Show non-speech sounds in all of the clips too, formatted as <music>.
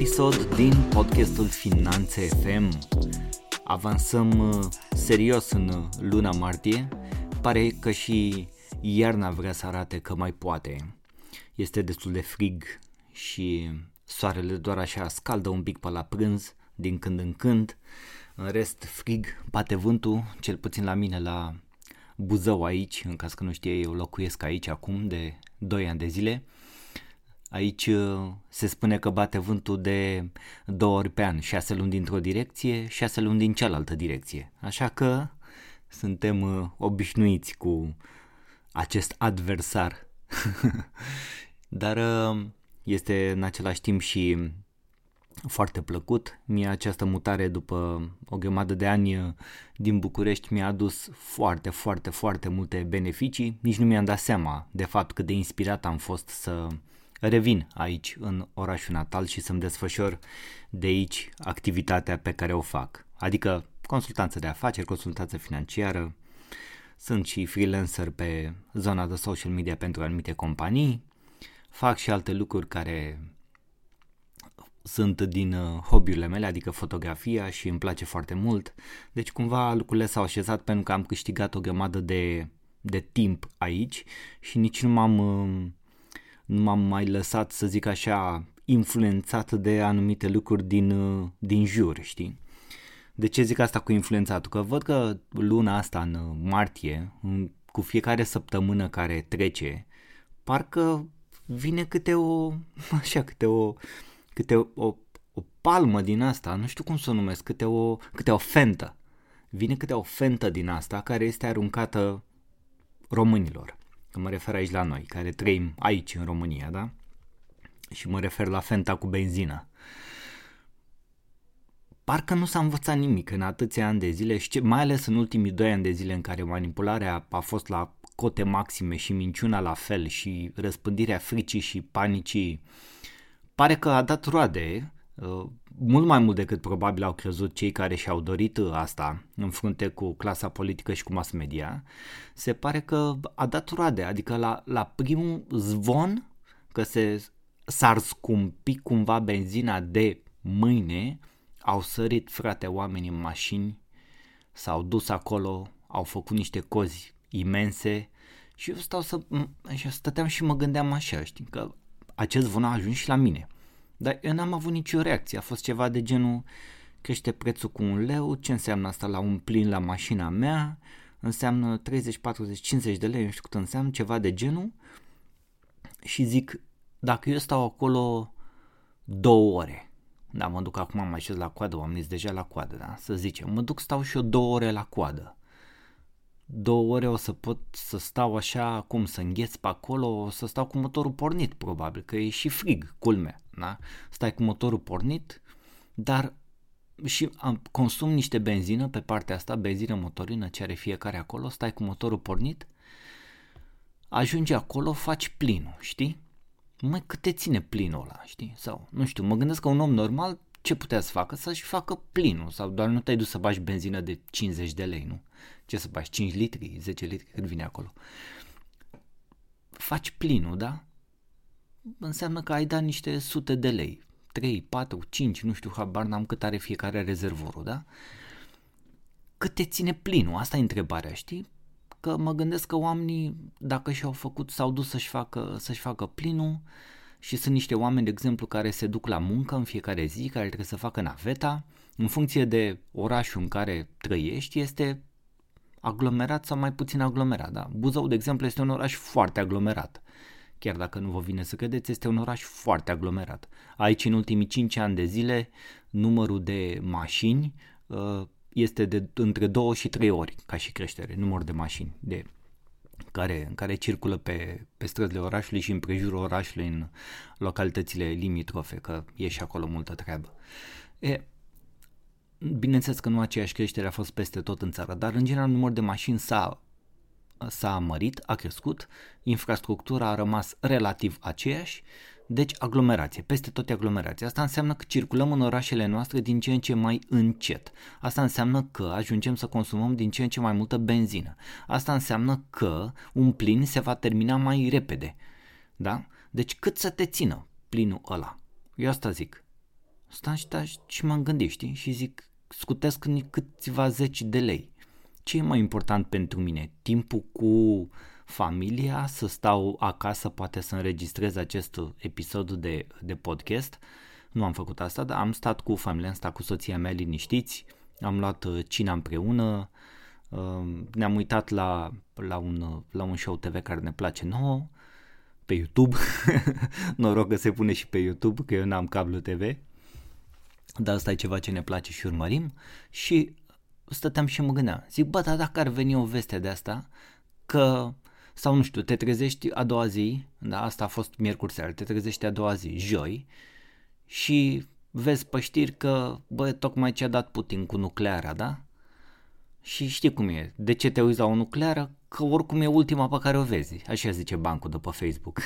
episod din podcastul Finanțe FM. Avansăm uh, serios în uh, luna martie, pare că și iarna vrea să arate că mai poate. Este destul de frig și soarele doar așa scaldă un pic pe la prânz din când în când. În rest, frig, bate vântul, cel puțin la mine la Buzău aici, în caz că nu știe, eu locuiesc aici acum de 2 ani de zile. Aici uh, se spune că bate vântul de două ori pe an, șase luni dintr-o direcție, șase luni din cealaltă direcție. Așa că suntem uh, obișnuiți cu acest adversar. <laughs> Dar uh, este în același timp și foarte plăcut. Mie această mutare după o grămadă de ani din București mi-a adus foarte, foarte, foarte multe beneficii. Nici nu mi-am dat seama de fapt cât de inspirat am fost să revin aici în orașul natal și să-mi desfășor de aici activitatea pe care o fac. Adică consultanță de afaceri, consultanță financiară, sunt și freelancer pe zona de social media pentru anumite companii, fac și alte lucruri care sunt din uh, hobby-urile mele, adică fotografia și îmi place foarte mult. Deci cumva lucrurile s-au așezat pentru că am câștigat o grămadă de, de timp aici și nici nu m-am, uh, nu m-am mai lăsat, să zic așa, influențat de anumite lucruri din, uh, din jur, știi? De ce zic asta cu influențatul? Că văd că luna asta, în martie, cu fiecare săptămână care trece, parcă vine câte o, <laughs> așa, câte o, câte o, o, o palmă din asta, nu știu cum să o numesc, câte o, câte o fentă. Vine câte o fentă din asta care este aruncată românilor. Că mă refer aici la noi, care trăim aici în România, da? Și mă refer la fenta cu benzină. Parcă nu s-a învățat nimic în atâția ani de zile și mai ales în ultimii doi ani de zile în care manipularea a fost la cote maxime și minciuna la fel și răspândirea fricii și panicii pare că a dat roade uh, mult mai mult decât probabil au crezut cei care și-au dorit asta în frunte cu clasa politică și cu mass media, se pare că a dat roade, adică la, la primul zvon că se s-ar scumpi cumva benzina de mâine, au sărit frate oamenii în mașini, s-au dus acolo, au făcut niște cozi imense și eu stau să, așa, stăteam și mă gândeam așa, știi, că acest vân a ajuns și la mine. Dar eu n-am avut nicio reacție, a fost ceva de genul crește prețul cu un leu, ce înseamnă asta la un plin la mașina mea, înseamnă 30, 40, 50 de lei, nu știu cât înseamnă, ceva de genul. Și zic, dacă eu stau acolo două ore, da, mă duc acum, am așez la coadă, am zis deja la coadă, da, să zicem, mă duc, stau și eu două ore la coadă două ore o să pot să stau așa, cum să îngheț pe acolo, o să stau cu motorul pornit probabil, că e și frig, culme, da? Stai cu motorul pornit, dar și am, consum niște benzină pe partea asta, benzină motorină, ce are fiecare acolo, stai cu motorul pornit, ajungi acolo, faci plinul, știi? Mai cât te ține plinul ăla, știi? Sau, nu știu, mă gândesc că un om normal ce putea să facă? Să-și facă plinul sau doar nu te-ai dus să bagi benzină de 50 de lei, nu? Ce să bagi? 5 litri, 10 litri, cât vine acolo. Faci plinul, da? Înseamnă că ai dat niște sute de lei. 3, 4, 5, nu știu, habar n-am cât are fiecare rezervorul, da? Cât te ține plinul? Asta e întrebarea, știi? Că mă gândesc că oamenii, dacă și-au făcut, s-au dus să-și facă, să-și facă plinul, și sunt niște oameni, de exemplu, care se duc la muncă în fiecare zi, care trebuie să facă naveta, în funcție de orașul în care trăiești, este aglomerat sau mai puțin aglomerat. Da? Buzău, de exemplu, este un oraș foarte aglomerat. Chiar dacă nu vă vine să credeți, este un oraș foarte aglomerat. Aici, în ultimii 5 ani de zile, numărul de mașini uh, este de între 2 și 3 ori ca și creștere, număr de mașini, de care, care circulă pe, pe străzile orașului și în prejurul orașului în localitățile limitrofe, că e și acolo multă treabă. E, bineînțeles că nu aceeași creștere a fost peste tot în țară, dar în general numărul de mașini s-a, s-a mărit, a crescut, infrastructura a rămas relativ aceeași, deci aglomerație, peste tot aglomerație. Asta înseamnă că circulăm în orașele noastre din ce în ce mai încet. Asta înseamnă că ajungem să consumăm din ce în ce mai multă benzină. Asta înseamnă că un plin se va termina mai repede. Da? Deci cât să te țină plinul ăla? Eu asta zic. Stai și, stai și m-am gândit, știi? Și zic, scutesc câțiva zeci de lei. Ce e mai important pentru mine? Timpul cu familia, să stau acasă, poate să înregistrez acest episod de, de podcast. Nu am făcut asta, dar am stat cu familia, am stat cu soția mea liniștiți, am luat uh, cina împreună, uh, ne-am uitat la, la, un, la un show TV care ne place nouă, pe YouTube. <laughs> Noroc că se pune și pe YouTube, că eu n-am cablu TV. Dar asta e ceva ce ne place și urmărim. Și stăteam și mă gândeam. Zic, bă, dar dacă ar veni o veste de asta, că sau nu știu, te trezești a doua zi, da, asta a fost miercuri seara, te trezești a doua zi, joi, și vezi pe știri că, bă, tocmai ce a dat Putin cu nucleara, da? Și știi cum e, de ce te uiți la o nucleară? Că oricum e ultima pe care o vezi, așa zice bancul după Facebook.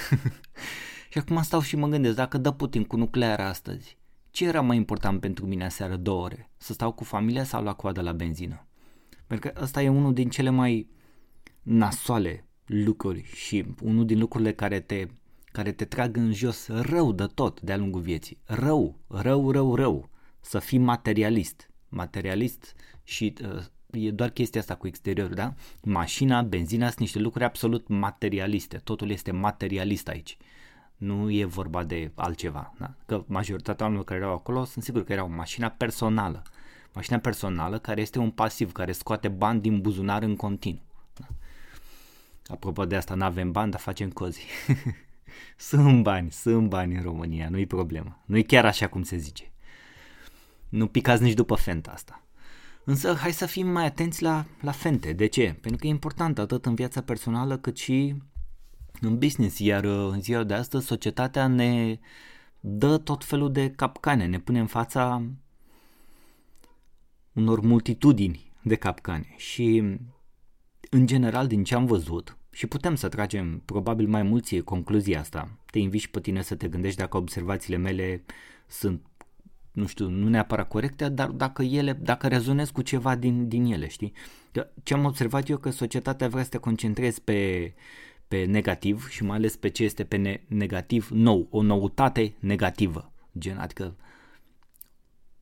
<laughs> și acum stau și mă gândesc, dacă dă Putin cu nucleara astăzi, ce era mai important pentru mine aseară două ore? Să stau cu familia sau la coadă la benzină? Pentru că ăsta e unul din cele mai nasoale lucruri și unul din lucrurile care te, care te trag în jos rău de tot de-a lungul vieții. Rău, rău, rău, rău. Să fii materialist. Materialist și uh, e doar chestia asta cu exteriorul, da? Mașina, benzina sunt niște lucruri absolut materialiste. Totul este materialist aici. Nu e vorba de altceva. Da? Că majoritatea oamenilor care erau acolo sunt sigur că erau mașina personală. Mașina personală care este un pasiv, care scoate bani din buzunar în continuu. Da? Apropo de asta, nu avem bani, dar facem cozi. <laughs> sunt bani, sunt bani în România, nu-i problemă. Nu-i chiar așa cum se zice. Nu picați nici după fenta asta. Însă hai să fim mai atenți la, la fente. De ce? Pentru că e important atât în viața personală cât și în business. Iar uh, în ziua de astăzi societatea ne dă tot felul de capcane, ne pune în fața unor multitudini de capcane. Și în general, din ce am văzut, și putem să tragem probabil mai mulți concluzia asta, te invit și pe tine să te gândești dacă observațiile mele sunt, nu știu, nu neapărat corecte, dar dacă ele, dacă rezonez cu ceva din, din ele, știi? Ce am observat eu că societatea vrea să te concentrezi pe, pe negativ și mai ales pe ce este pe ne- negativ nou, o noutate negativă, gen, adică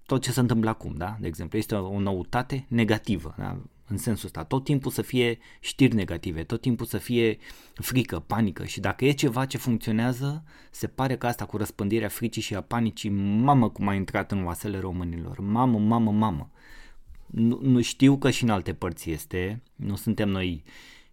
tot ce se întâmplă acum, da? De exemplu, este o, o noutate negativă, da? În sensul ăsta, tot timpul să fie știri negative, tot timpul să fie frică, panică. Și dacă e ceva ce funcționează, se pare că asta cu răspândirea fricii și a panicii, mamă cum a intrat în oasele românilor, mamă, mamă, mamă. Nu, nu știu că și în alte părți este, nu suntem noi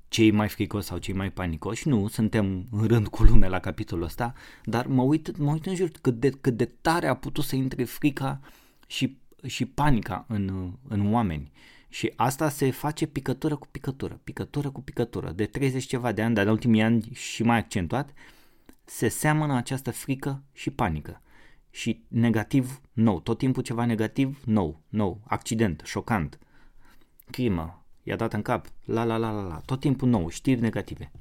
cei mai fricoși sau cei mai panicoși, nu, suntem în rând cu lumea la capitolul ăsta, dar mă uit, mă uit în jur cât de, cât de tare a putut să intre frica și, și panica în, în oameni. Și asta se face picătură cu picătură, picătură cu picătură. De 30 ceva de ani, dar în ultimii ani și mai accentuat, se seamănă această frică și panică. Și negativ, nou. Tot timpul ceva negativ, nou, nou. Accident, șocant. Crimă, i-a dat în cap, la la la la la. Tot timpul nou, știri negative.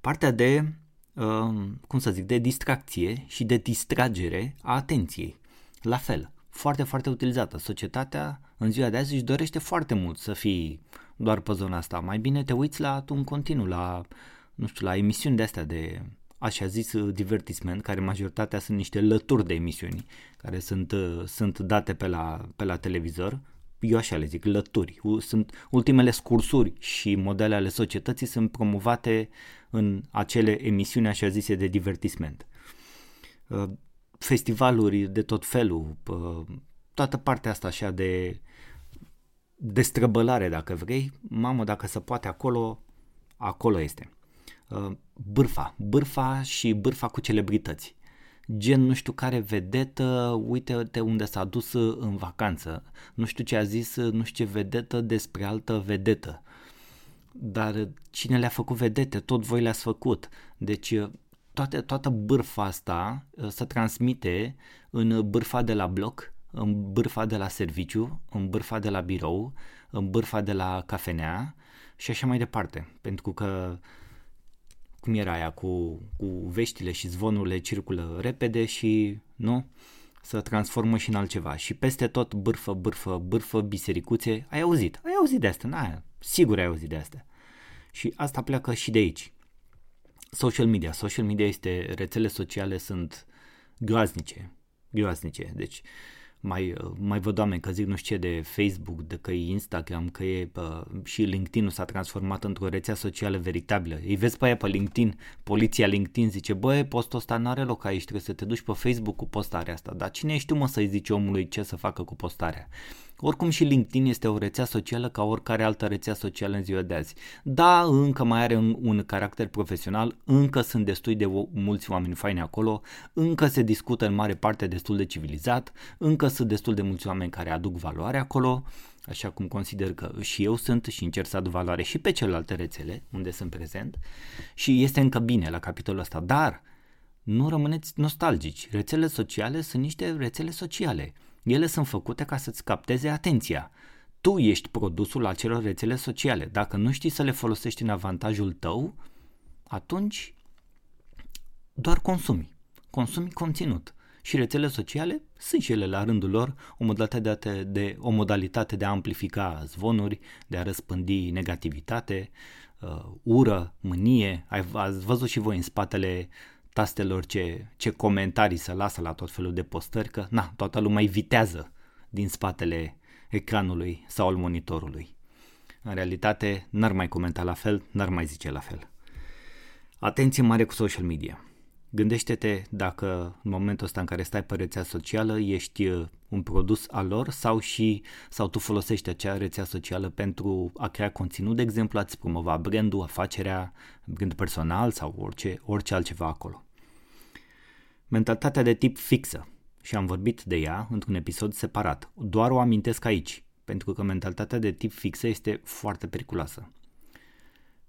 Partea de, uh, cum să zic, de distracție și de distragere a atenției. La fel foarte, foarte utilizată. Societatea în ziua de azi își dorește foarte mult să fii doar pe zona asta. Mai bine te uiți la un continuu, la, nu știu, la emisiuni de astea de așa zis divertisment, care majoritatea sunt niște lături de emisiuni, care sunt, sunt date pe la, pe la televizor, eu așa le zic, lături. Sunt ultimele scursuri și modele ale societății sunt promovate în acele emisiuni așa zise de divertisment festivaluri de tot felul, toată partea asta așa de destrăbălare, dacă vrei, mamă, dacă se poate acolo, acolo este. Bârfa, bârfa și bârfa cu celebrități. Gen nu știu care vedetă, uite-te unde s-a dus în vacanță. Nu știu ce a zis, nu știu ce vedetă despre altă vedetă. Dar cine le-a făcut vedete? Tot voi le-ați făcut. Deci toate, toată bârfa asta uh, se transmite în bârfa de la bloc, în bârfa de la serviciu, în bârfa de la birou, în bârfa de la cafenea și așa mai departe. Pentru că cum era aia cu, cu veștile și zvonurile circulă repede și nu să transformă și în altceva. Și peste tot bârfă, bârfă, bârfă, bisericuțe. Ai auzit? Ai auzit de asta? Na, sigur ai auzit de asta. Și asta pleacă și de aici social media. Social media este, rețele sociale sunt groaznice, groaznice. Deci mai, mai văd oameni că zic nu știu ce de Facebook, de că e Instagram, că e uh, și LinkedIn s-a transformat într-o rețea socială veritabilă. Îi vezi pe aia pe LinkedIn, poliția LinkedIn zice, băi, postul ăsta n-are loc aici, trebuie să te duci pe Facebook cu postarea asta. Dar cine ești tu mă să-i zici omului ce să facă cu postarea? Oricum și LinkedIn este o rețea socială ca oricare altă rețea socială în ziua de azi. Da, încă mai are un, un caracter profesional, încă sunt destui de o, mulți oameni faini acolo, încă se discută în mare parte destul de civilizat, încă sunt destul de mulți oameni care aduc valoare acolo, așa cum consider că și eu sunt și încerc să aduc valoare și pe celelalte rețele unde sunt prezent și este încă bine la capitolul ăsta, dar nu rămâneți nostalgici. Rețele sociale sunt niște rețele sociale ele sunt făcute ca să-ți capteze atenția. Tu ești produsul acelor rețele sociale. Dacă nu știi să le folosești în avantajul tău, atunci doar consumi. Consumi conținut. Și rețele sociale sunt și ele la rândul lor o modalitate de, o modalitate de a amplifica zvonuri, de a răspândi negativitate, uh, ură, mânie. Ai, ați văzut și voi în spatele tastelor ce, ce comentarii să lasă la tot felul de postări, că na, toată lumea îi vitează din spatele ecranului sau al monitorului. În realitate, n-ar mai comenta la fel, n-ar mai zice la fel. Atenție mare cu social media. Gândește-te dacă în momentul ăsta în care stai pe rețea socială ești uh, un produs al lor sau și sau tu folosești acea rețea socială pentru a crea conținut, de exemplu, a-ți promova brandul, afacerea, brand personal sau orice, orice altceva acolo. Mentalitatea de tip fixă, și am vorbit de ea într-un episod separat, doar o amintesc aici, pentru că mentalitatea de tip fixă este foarte periculoasă.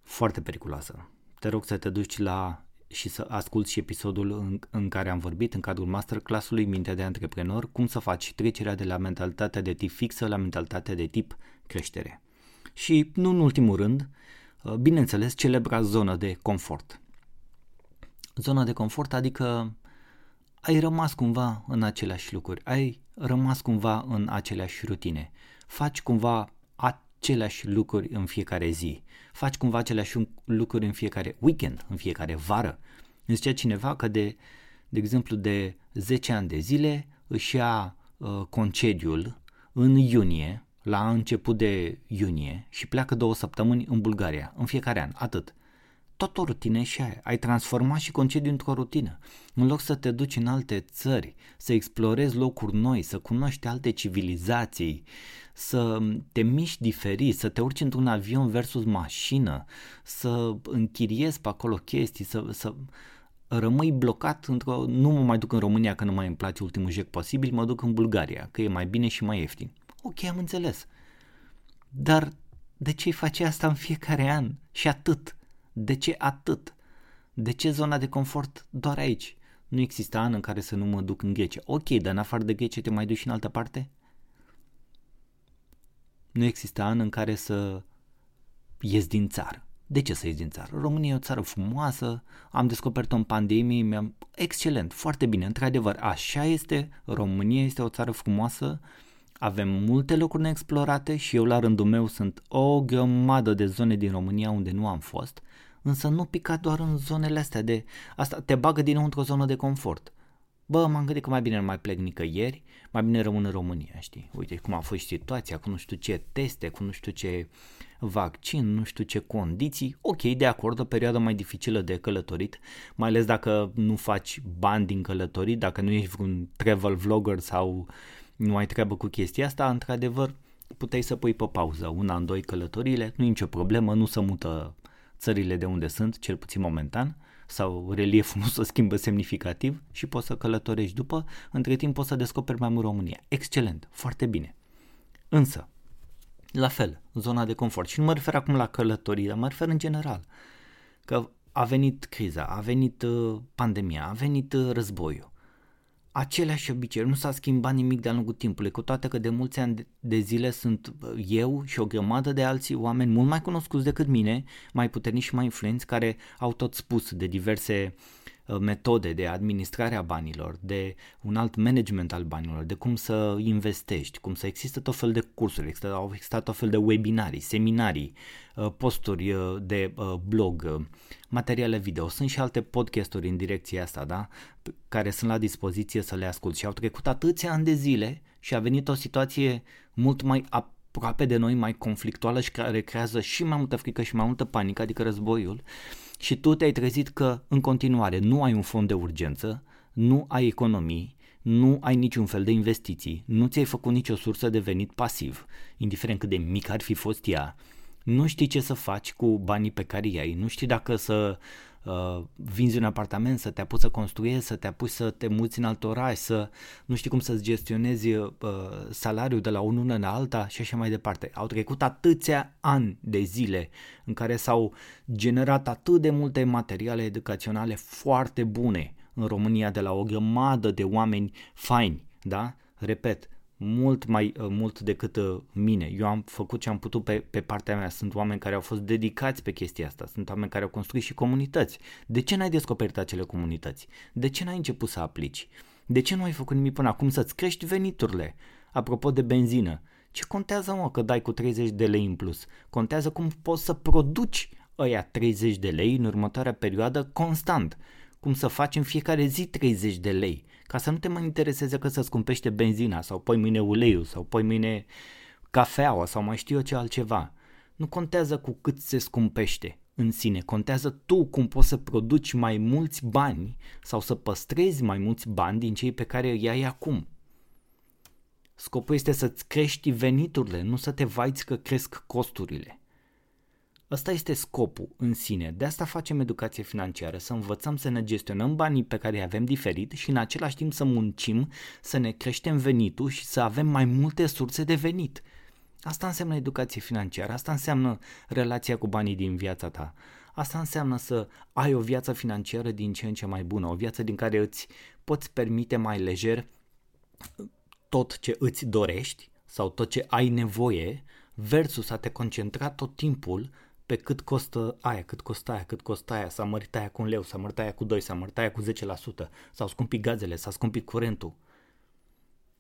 Foarte periculoasă. Te rog să te duci la și să asculti și episodul în, în care am vorbit în cadrul masterclassului Mintea de Antreprenor, cum să faci trecerea de la mentalitatea de tip fixă la mentalitatea de tip creștere. Și, nu în ultimul rând, bineînțeles, celebra zonă de confort. Zona de confort adică ai rămas cumva în aceleași lucruri, ai rămas cumva în aceleași rutine, faci cumva aceleași lucruri în fiecare zi, faci cumva aceleași lucruri în fiecare weekend, în fiecare vară. Îmi zicea cineva că de, de exemplu de 10 ani de zile își ia uh, concediul în iunie, la început de iunie și pleacă două săptămâni în Bulgaria, în fiecare an, atât tot o rutină și aia. Ai transformat și concediu într-o rutină. În loc să te duci în alte țări, să explorezi locuri noi, să cunoști alte civilizații, să te miști diferit, să te urci într-un avion versus mașină, să închiriezi pe acolo chestii, să, să rămâi blocat într-o... Nu mă mai duc în România că nu mai îmi place ultimul jec posibil, mă duc în Bulgaria, că e mai bine și mai ieftin. Ok, am înțeles. Dar de ce face asta în fiecare an? Și atât. De ce atât? De ce zona de confort doar aici? Nu există an în care să nu mă duc în ghece. Ok, dar în afară de ghece te mai duci și în altă parte? Nu există an în care să ies din țară. De ce să ies din țară? România e o țară frumoasă, am descoperit-o în pandemie, mi-am... excelent, foarte bine, într-adevăr, așa este, România este o țară frumoasă, avem multe locuri neexplorate și eu la rândul meu sunt o grămadă de zone din România unde nu am fost însă nu pica doar în zonele astea de... Asta te bagă din nou într-o zonă de confort. Bă, m-am gândit că mai bine nu mai plec nicăieri, mai bine rămân în România, știi? Uite cum a fost situația, cu nu știu ce teste, cu nu știu ce vaccin, nu știu ce condiții. Ok, de acord, o perioadă mai dificilă de călătorit, mai ales dacă nu faci bani din călătorit, dacă nu ești un travel vlogger sau nu ai treabă cu chestia asta, într-adevăr, puteai să pui pe pauză un an, doi călătorile, nu e nicio problemă, nu se mută țările de unde sunt, cel puțin momentan, sau relieful <laughs> nu se schimbă semnificativ și poți să călătorești după, între timp poți să descoperi mai mult România. Excelent, foarte bine. Însă, la fel, zona de confort. Și nu mă refer acum la călătorii, dar mă refer în general. Că a venit criza, a venit uh, pandemia, a venit uh, războiul aceleași obiceiuri, nu s-a schimbat nimic de-a lungul timpului, cu toate că de mulți ani de zile sunt eu și o grămadă de alții oameni mult mai cunoscuți decât mine, mai puternici și mai influenți, care au tot spus de diverse uh, metode de administrare a banilor, de un alt management al banilor, de cum să investești, cum să există tot fel de cursuri, există, au existat tot fel de webinarii, seminarii, uh, posturi uh, de blog, materiale video. Sunt și alte podcasturi în direcția asta, da? Care sunt la dispoziție să le ascult și au trecut atâția ani de zile și a venit o situație mult mai aproape de noi, mai conflictuală și care creează și mai multă frică și mai multă panică, adică războiul, și tu te-ai trezit că în continuare nu ai un fond de urgență, nu ai economii, nu ai niciun fel de investiții, nu ți-ai făcut nicio sursă de venit pasiv, indiferent cât de mic ar fi fost ea, nu știi ce să faci cu banii pe care i ai, nu știi dacă să uh, vinzi un apartament, să te apuci să construiești, să te apuci să te muți în alt oraș, să nu știi cum să-ți gestionezi uh, salariul de la o lună în alta și așa mai departe. Au trecut atâția ani de zile în care s-au generat atât de multe materiale educaționale foarte bune în România de la o grămadă de oameni faini, da? Repet, mult mai uh, mult decât uh, mine. Eu am făcut ce am putut pe, pe partea mea. Sunt oameni care au fost dedicați pe chestia asta. Sunt oameni care au construit și comunități. De ce n-ai descoperit acele comunități? De ce n-ai început să aplici? De ce nu ai făcut nimic până acum să-ți crești veniturile? Apropo de benzină, ce contează mă că dai cu 30 de lei în plus? Contează cum poți să produci ăia 30 de lei în următoarea perioadă constant. Cum să faci în fiecare zi 30 de lei ca să nu te mai intereseze că să scumpește benzina sau poi mâine uleiul sau poi mâine cafeaua sau mai știu eu ce altceva. Nu contează cu cât se scumpește în sine, contează tu cum poți să produci mai mulți bani sau să păstrezi mai mulți bani din cei pe care îi ai acum. Scopul este să-ți crești veniturile, nu să te vaiți că cresc costurile. Ăsta este scopul în sine. De asta facem educație financiară, să învățăm să ne gestionăm banii pe care îi avem diferit și în același timp să muncim, să ne creștem venitul și să avem mai multe surse de venit. Asta înseamnă educație financiară, asta înseamnă relația cu banii din viața ta. Asta înseamnă să ai o viață financiară din ce în ce mai bună, o viață din care îți poți permite mai lejer tot ce îți dorești sau tot ce ai nevoie versus a te concentra tot timpul pe cât costă aia, cât costă aia, cât costă aia, s-a mărit aia cu un leu, s-a mărit aia cu 2, s-a mărit aia cu 10%, s-au scumpit gazele, s-a scumpit curentul.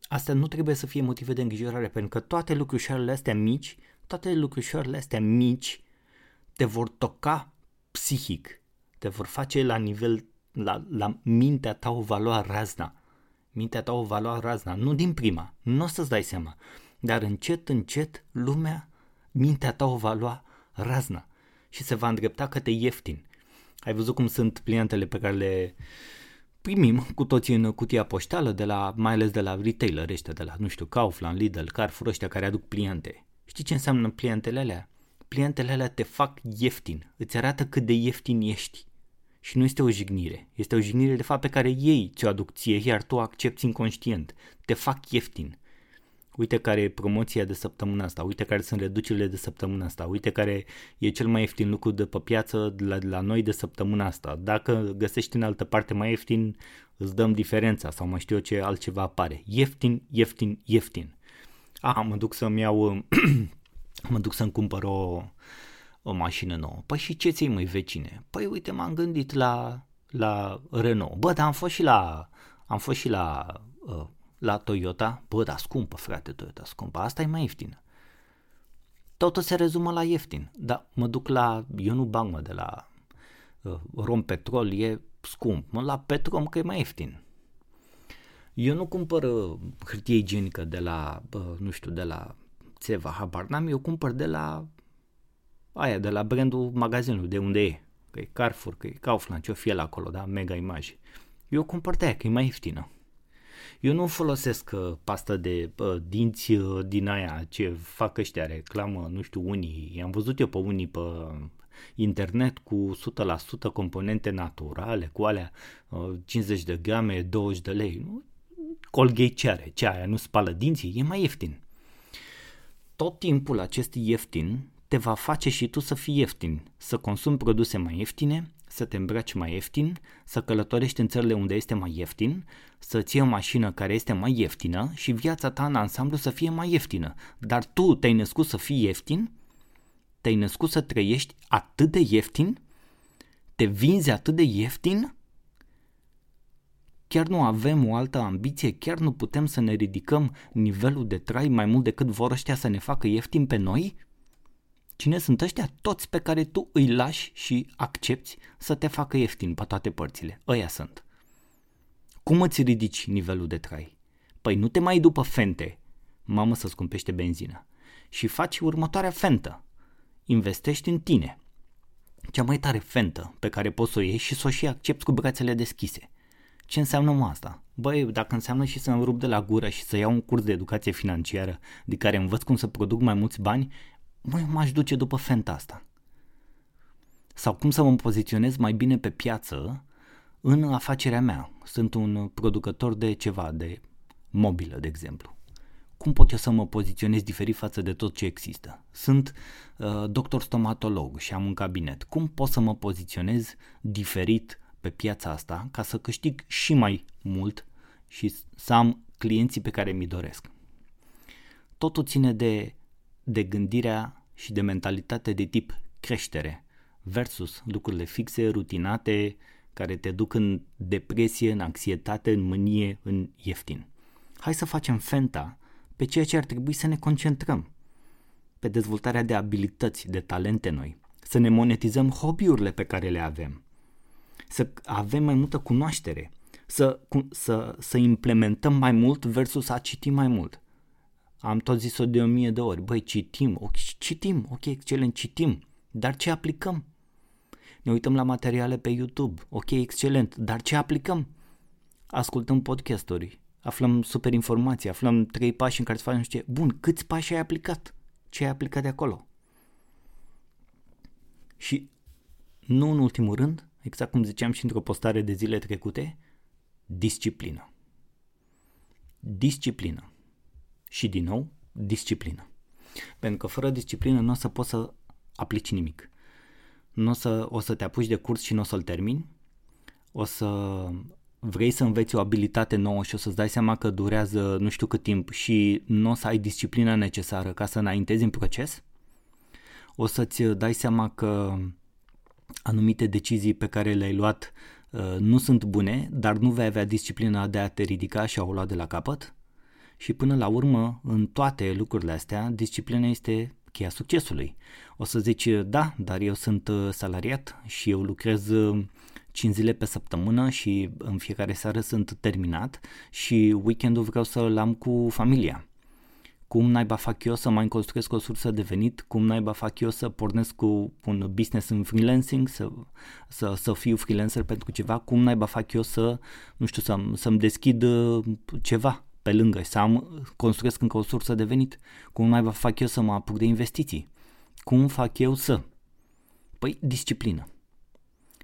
Astea nu trebuie să fie motive de îngrijorare, pentru că toate lucrușoarele astea mici, toate lucrușoarele astea mici te vor toca psihic, te vor face la nivel, la, la mintea ta o valoare razna. Mintea ta o valoare razna, nu din prima, nu o să-ți dai seama, dar încet, încet, lumea, mintea ta o va lua razna și se va îndrepta către ieftin. Ai văzut cum sunt pliantele pe care le primim cu toții în cutia poștală, de la, mai ales de la retailer ăștia, de la, nu știu, Kaufland, Lidl, Carrefour ăștia care aduc pliante. Știi ce înseamnă pliantele alea? Pliantele alea te fac ieftin, îți arată cât de ieftin ești. Și nu este o jignire, este o jignire de fapt pe care ei ți-o aduc ție, iar tu accepti inconștient. Te fac ieftin uite care e promoția de săptămâna asta, uite care sunt reducerile de săptămâna asta, uite care e cel mai ieftin lucru de pe piață la, la noi de săptămâna asta. Dacă găsești în altă parte mai ieftin, îți dăm diferența sau mai știu eu ce altceva apare. Ieftin, ieftin, ieftin. A, mă duc să-mi iau, <clears throat> mă duc să-mi cumpăr o, o mașină nouă. Păi și ce ți mai vecine? Păi uite, m-am gândit la, la Renault. Bă, dar am fost și la, am fost și la uh, la Toyota, bă, dar scumpă, frate, Toyota, scumpă, asta e mai ieftină. Totul se rezumă la ieftin, dar mă duc la, eu nu bag mă de la uh, rom petrol, e scump, mă la petrom că e mai ieftin. Eu nu cumpăr uh, hârtie igienică de la, uh, nu știu, de la Țeva, habar n-am, eu cumpăr de la aia, de la brandul magazinului, de unde e. Că e Carrefour, că e Kaufland, ce-o fie la acolo, da, mega imagine. Eu cumpăr de aia, că e mai ieftină. Eu nu folosesc uh, pastă de uh, dinți uh, din aia ce fac ăștia reclamă, nu știu, unii. I-am văzut eu pe unii pe internet cu 100% componente naturale, cu alea uh, 50 de grame, 20 de lei. Nu? Colgate ce are? Ce aia? Nu spală dinții? E mai ieftin. Tot timpul acest ieftin te va face și tu să fii ieftin, să consumi produse mai ieftine, să te îmbraci mai ieftin, să călătorești în țările unde este mai ieftin, să ții o mașină care este mai ieftină și viața ta în ansamblu să fie mai ieftină. Dar tu te-ai născut să fii ieftin? Te-ai născut să trăiești atât de ieftin? Te vinzi atât de ieftin? Chiar nu avem o altă ambiție? Chiar nu putem să ne ridicăm nivelul de trai mai mult decât vor ăștia să ne facă ieftin pe noi? Cine sunt ăștia toți pe care tu îi lași și accepti să te facă ieftin pe toate părțile? Ăia sunt. Cum îți ridici nivelul de trai? Păi nu te mai după fente, mamă să scumpește benzina, și faci următoarea fentă. Investești în tine. Cea mai tare fentă pe care poți să o iei și să o și accepti cu brațele deschise. Ce înseamnă mă asta? Băi, dacă înseamnă și să-mi rup de la gură și să iau un curs de educație financiară de care învăț cum să produc mai mulți bani, măi, m-aș duce după fenta asta. Sau cum să mă poziționez mai bine pe piață în afacerea mea. Sunt un producător de ceva, de mobilă, de exemplu. Cum pot eu să mă poziționez diferit față de tot ce există? Sunt uh, doctor stomatolog și am un cabinet. Cum pot să mă poziționez diferit pe piața asta ca să câștig și mai mult și să am clienții pe care mi doresc? Totul ține de, de gândirea și de mentalitate de tip creștere versus lucrurile fixe, rutinate, care te duc în depresie, în anxietate, în mânie, în ieftin. Hai să facem fenta pe ceea ce ar trebui să ne concentrăm, pe dezvoltarea de abilități, de talente noi, să ne monetizăm hobby-urile pe care le avem, să avem mai multă cunoaștere, să, să, să implementăm mai mult versus a citi mai mult. Am tot zis-o de o mie de ori, băi, citim, ok, citim, ok, excelent, citim, dar ce aplicăm? Ne uităm la materiale pe YouTube, ok, excelent, dar ce aplicăm? Ascultăm podcasturi, aflăm super informații, aflăm trei pași în care să facem ce. Bun, câți pași ai aplicat? Ce ai aplicat de acolo? Și nu în ultimul rând, exact cum ziceam și într-o postare de zile trecute, disciplină. Disciplină. Și din nou, disciplină. Pentru că fără disciplină nu o să poți să aplici nimic. Nu o să, o să te apuci de curs și nu o să-l termini. O să vrei să înveți o abilitate nouă și o să-ți dai seama că durează nu știu cât timp și nu o să ai disciplina necesară ca să înaintezi în proces, o să-ți dai seama că anumite decizii pe care le-ai luat uh, nu sunt bune, dar nu vei avea disciplina de a te ridica și a o lua de la capăt. Și până la urmă, în toate lucrurile astea, disciplina este cheia succesului. O să zici, da, dar eu sunt uh, salariat și eu lucrez uh, 5 zile pe săptămână și în fiecare seară sunt terminat și weekendul vreau să-l am cu familia. Cum naiba fac eu să mai construiesc o sursă de venit? Cum naiba fac eu să pornesc cu un business în freelancing, să, să, să fiu freelancer pentru ceva? Cum naiba fac eu să, nu știu, să, să-mi deschid uh, ceva pe lângă, să am, construiesc încă o sursă de venit? Cum naiba fac eu să mă apuc de investiții? Cum fac eu să? Păi disciplină.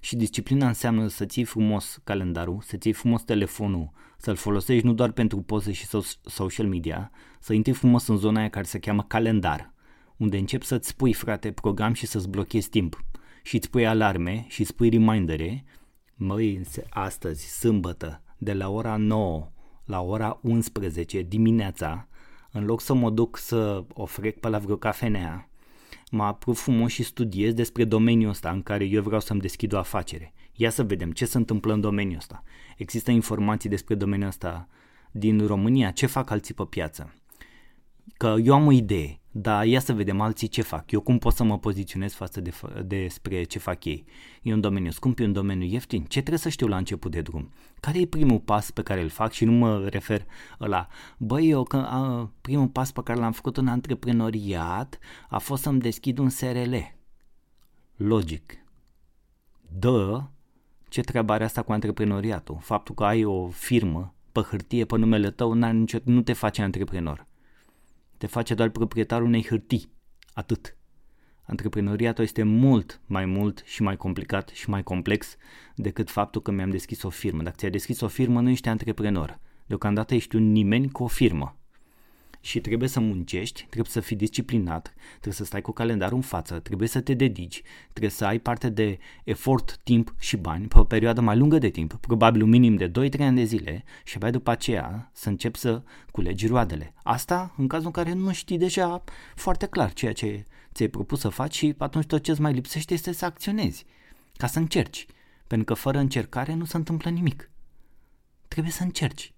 Și disciplina înseamnă să ții frumos calendarul, să ții frumos telefonul, să-l folosești nu doar pentru poze și social media, să intri frumos în zona aia care se cheamă calendar, unde începi să-ți spui, frate, program și să-ți blochezi timp. Și îți pui alarme și îți pui remindere, măi, astăzi, sâmbătă, de la ora 9 la ora 11 dimineața, în loc să mă duc să o frec pe la vreo cafenea, mă apuc frumos și studiez despre domeniul ăsta în care eu vreau să-mi deschid o afacere. Ia să vedem ce se întâmplă în domeniul ăsta. Există informații despre domeniul ăsta din România, ce fac alții pe piață. Că eu am o idee, dar ia să vedem alții ce fac. Eu cum pot să mă poziționez față de, despre ce fac ei. E un domeniu scump, e un domeniu ieftin. Ce trebuie să știu la început de drum? Care e primul pas pe care îl fac și nu mă refer la, băi, eu că a, primul pas pe care l-am făcut în antreprenoriat a fost să-mi deschid un SRL. Logic. Dă, ce treabă are asta cu antreprenoriatul? Faptul că ai o firmă pe hârtie, pe numele tău, nicio, nu te face antreprenor te face doar proprietarul unei hârtii. Atât. Antreprenoriatul este mult mai mult și mai complicat și mai complex decât faptul că mi-am deschis o firmă. Dacă ți-ai deschis o firmă, nu ești antreprenor. Deocamdată ești un nimeni cu o firmă și trebuie să muncești, trebuie să fii disciplinat, trebuie să stai cu calendarul în față, trebuie să te dedici, trebuie să ai parte de efort, timp și bani pe o perioadă mai lungă de timp, probabil un minim de 2-3 ani de zile și abia după aceea să începi să culegi roadele. Asta în cazul în care nu știi deja foarte clar ceea ce ți-ai propus să faci și atunci tot ce îți mai lipsește este să acționezi, ca să încerci, pentru că fără încercare nu se întâmplă nimic. trebuie să încerci.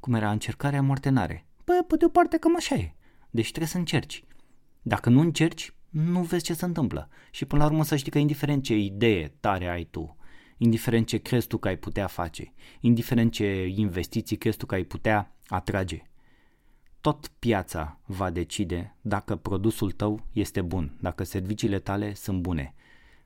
Cum era încercarea, moarte n-are. Bă, pe de o parte cam așa e. Deci trebuie să încerci. Dacă nu încerci, nu vezi ce se întâmplă. Și până la urmă să știi că indiferent ce idee tare ai tu, indiferent ce crezi tu că ai putea face, indiferent ce investiții crezi tu că ai putea atrage, tot piața va decide dacă produsul tău este bun, dacă serviciile tale sunt bune.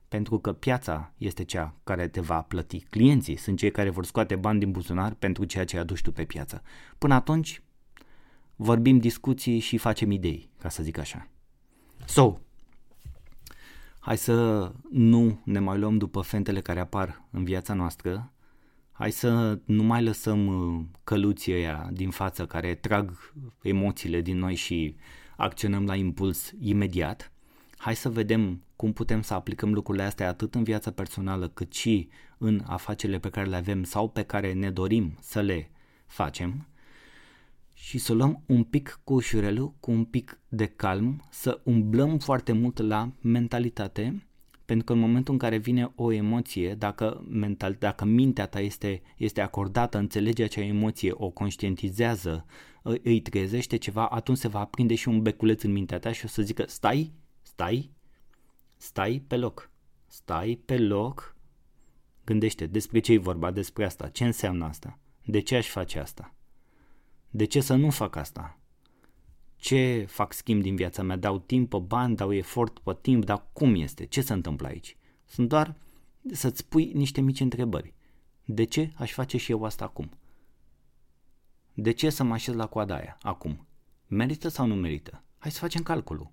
Pentru că piața este cea care te va plăti. Clienții sunt cei care vor scoate bani din buzunar pentru ceea ce aduci tu pe piață. Până atunci, vorbim discuții și facem idei, ca să zic așa. So, hai să nu ne mai luăm după fentele care apar în viața noastră, hai să nu mai lăsăm uh, căluții ăia din față care trag emoțiile din noi și acționăm la impuls imediat. Hai să vedem cum putem să aplicăm lucrurile astea atât în viața personală cât și în afacerile pe care le avem sau pe care ne dorim să le facem și să luăm un pic cu ușurelul, cu un pic de calm, să umblăm foarte mult la mentalitate, pentru că în momentul în care vine o emoție, dacă, mental, dacă mintea ta este, este acordată, înțelege acea emoție, o conștientizează, îi trezește ceva, atunci se va aprinde și un beculeț în mintea ta și o să zică stai, stai, stai pe loc, stai pe loc, gândește despre ce e vorba, despre asta, ce înseamnă asta, de ce aș face asta de ce să nu fac asta? Ce fac schimb din viața mea? Dau timp pe bani, dau efort pe timp, dar cum este? Ce se întâmplă aici? Sunt doar să-ți pui niște mici întrebări. De ce aș face și eu asta acum? De ce să mă așez la coada aia acum? Merită sau nu merită? Hai să facem calculul.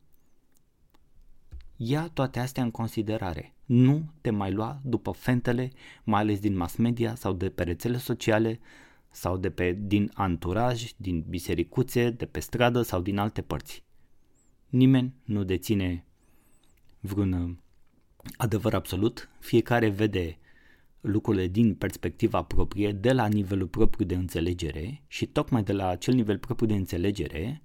Ia toate astea în considerare. Nu te mai lua după fentele, mai ales din mass media sau de pe rețele sociale sau de pe, din anturaj, din bisericuțe, de pe stradă sau din alte părți. Nimeni nu deține vreun adevăr absolut, fiecare vede lucrurile din perspectiva proprie, de la nivelul propriu de înțelegere și tocmai de la acel nivel propriu de înțelegere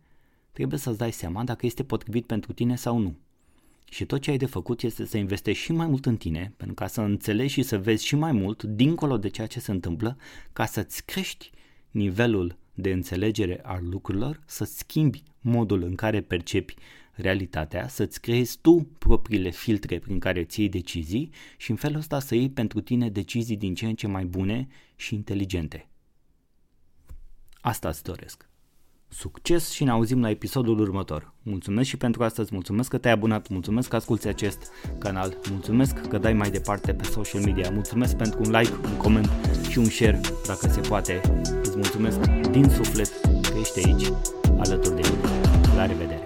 trebuie să-ți dai seama dacă este potrivit pentru tine sau nu. Și tot ce ai de făcut este să investești și mai mult în tine, pentru ca să înțelegi și să vezi și mai mult, dincolo de ceea ce se întâmplă, ca să-ți crești nivelul de înțelegere al lucrurilor, să-ți schimbi modul în care percepi realitatea, să-ți creezi tu propriile filtre prin care ți iei decizii și în felul ăsta să iei pentru tine decizii din ce în ce mai bune și inteligente. Asta îți doresc. Succes și ne auzim la episodul următor. Mulțumesc și pentru astăzi, mulțumesc că te-ai abonat, mulțumesc că asculti acest canal, mulțumesc că dai mai departe pe social media, mulțumesc pentru un like, un coment și un share dacă se poate. Îți mulțumesc din suflet că ești aici alături de mine. La revedere!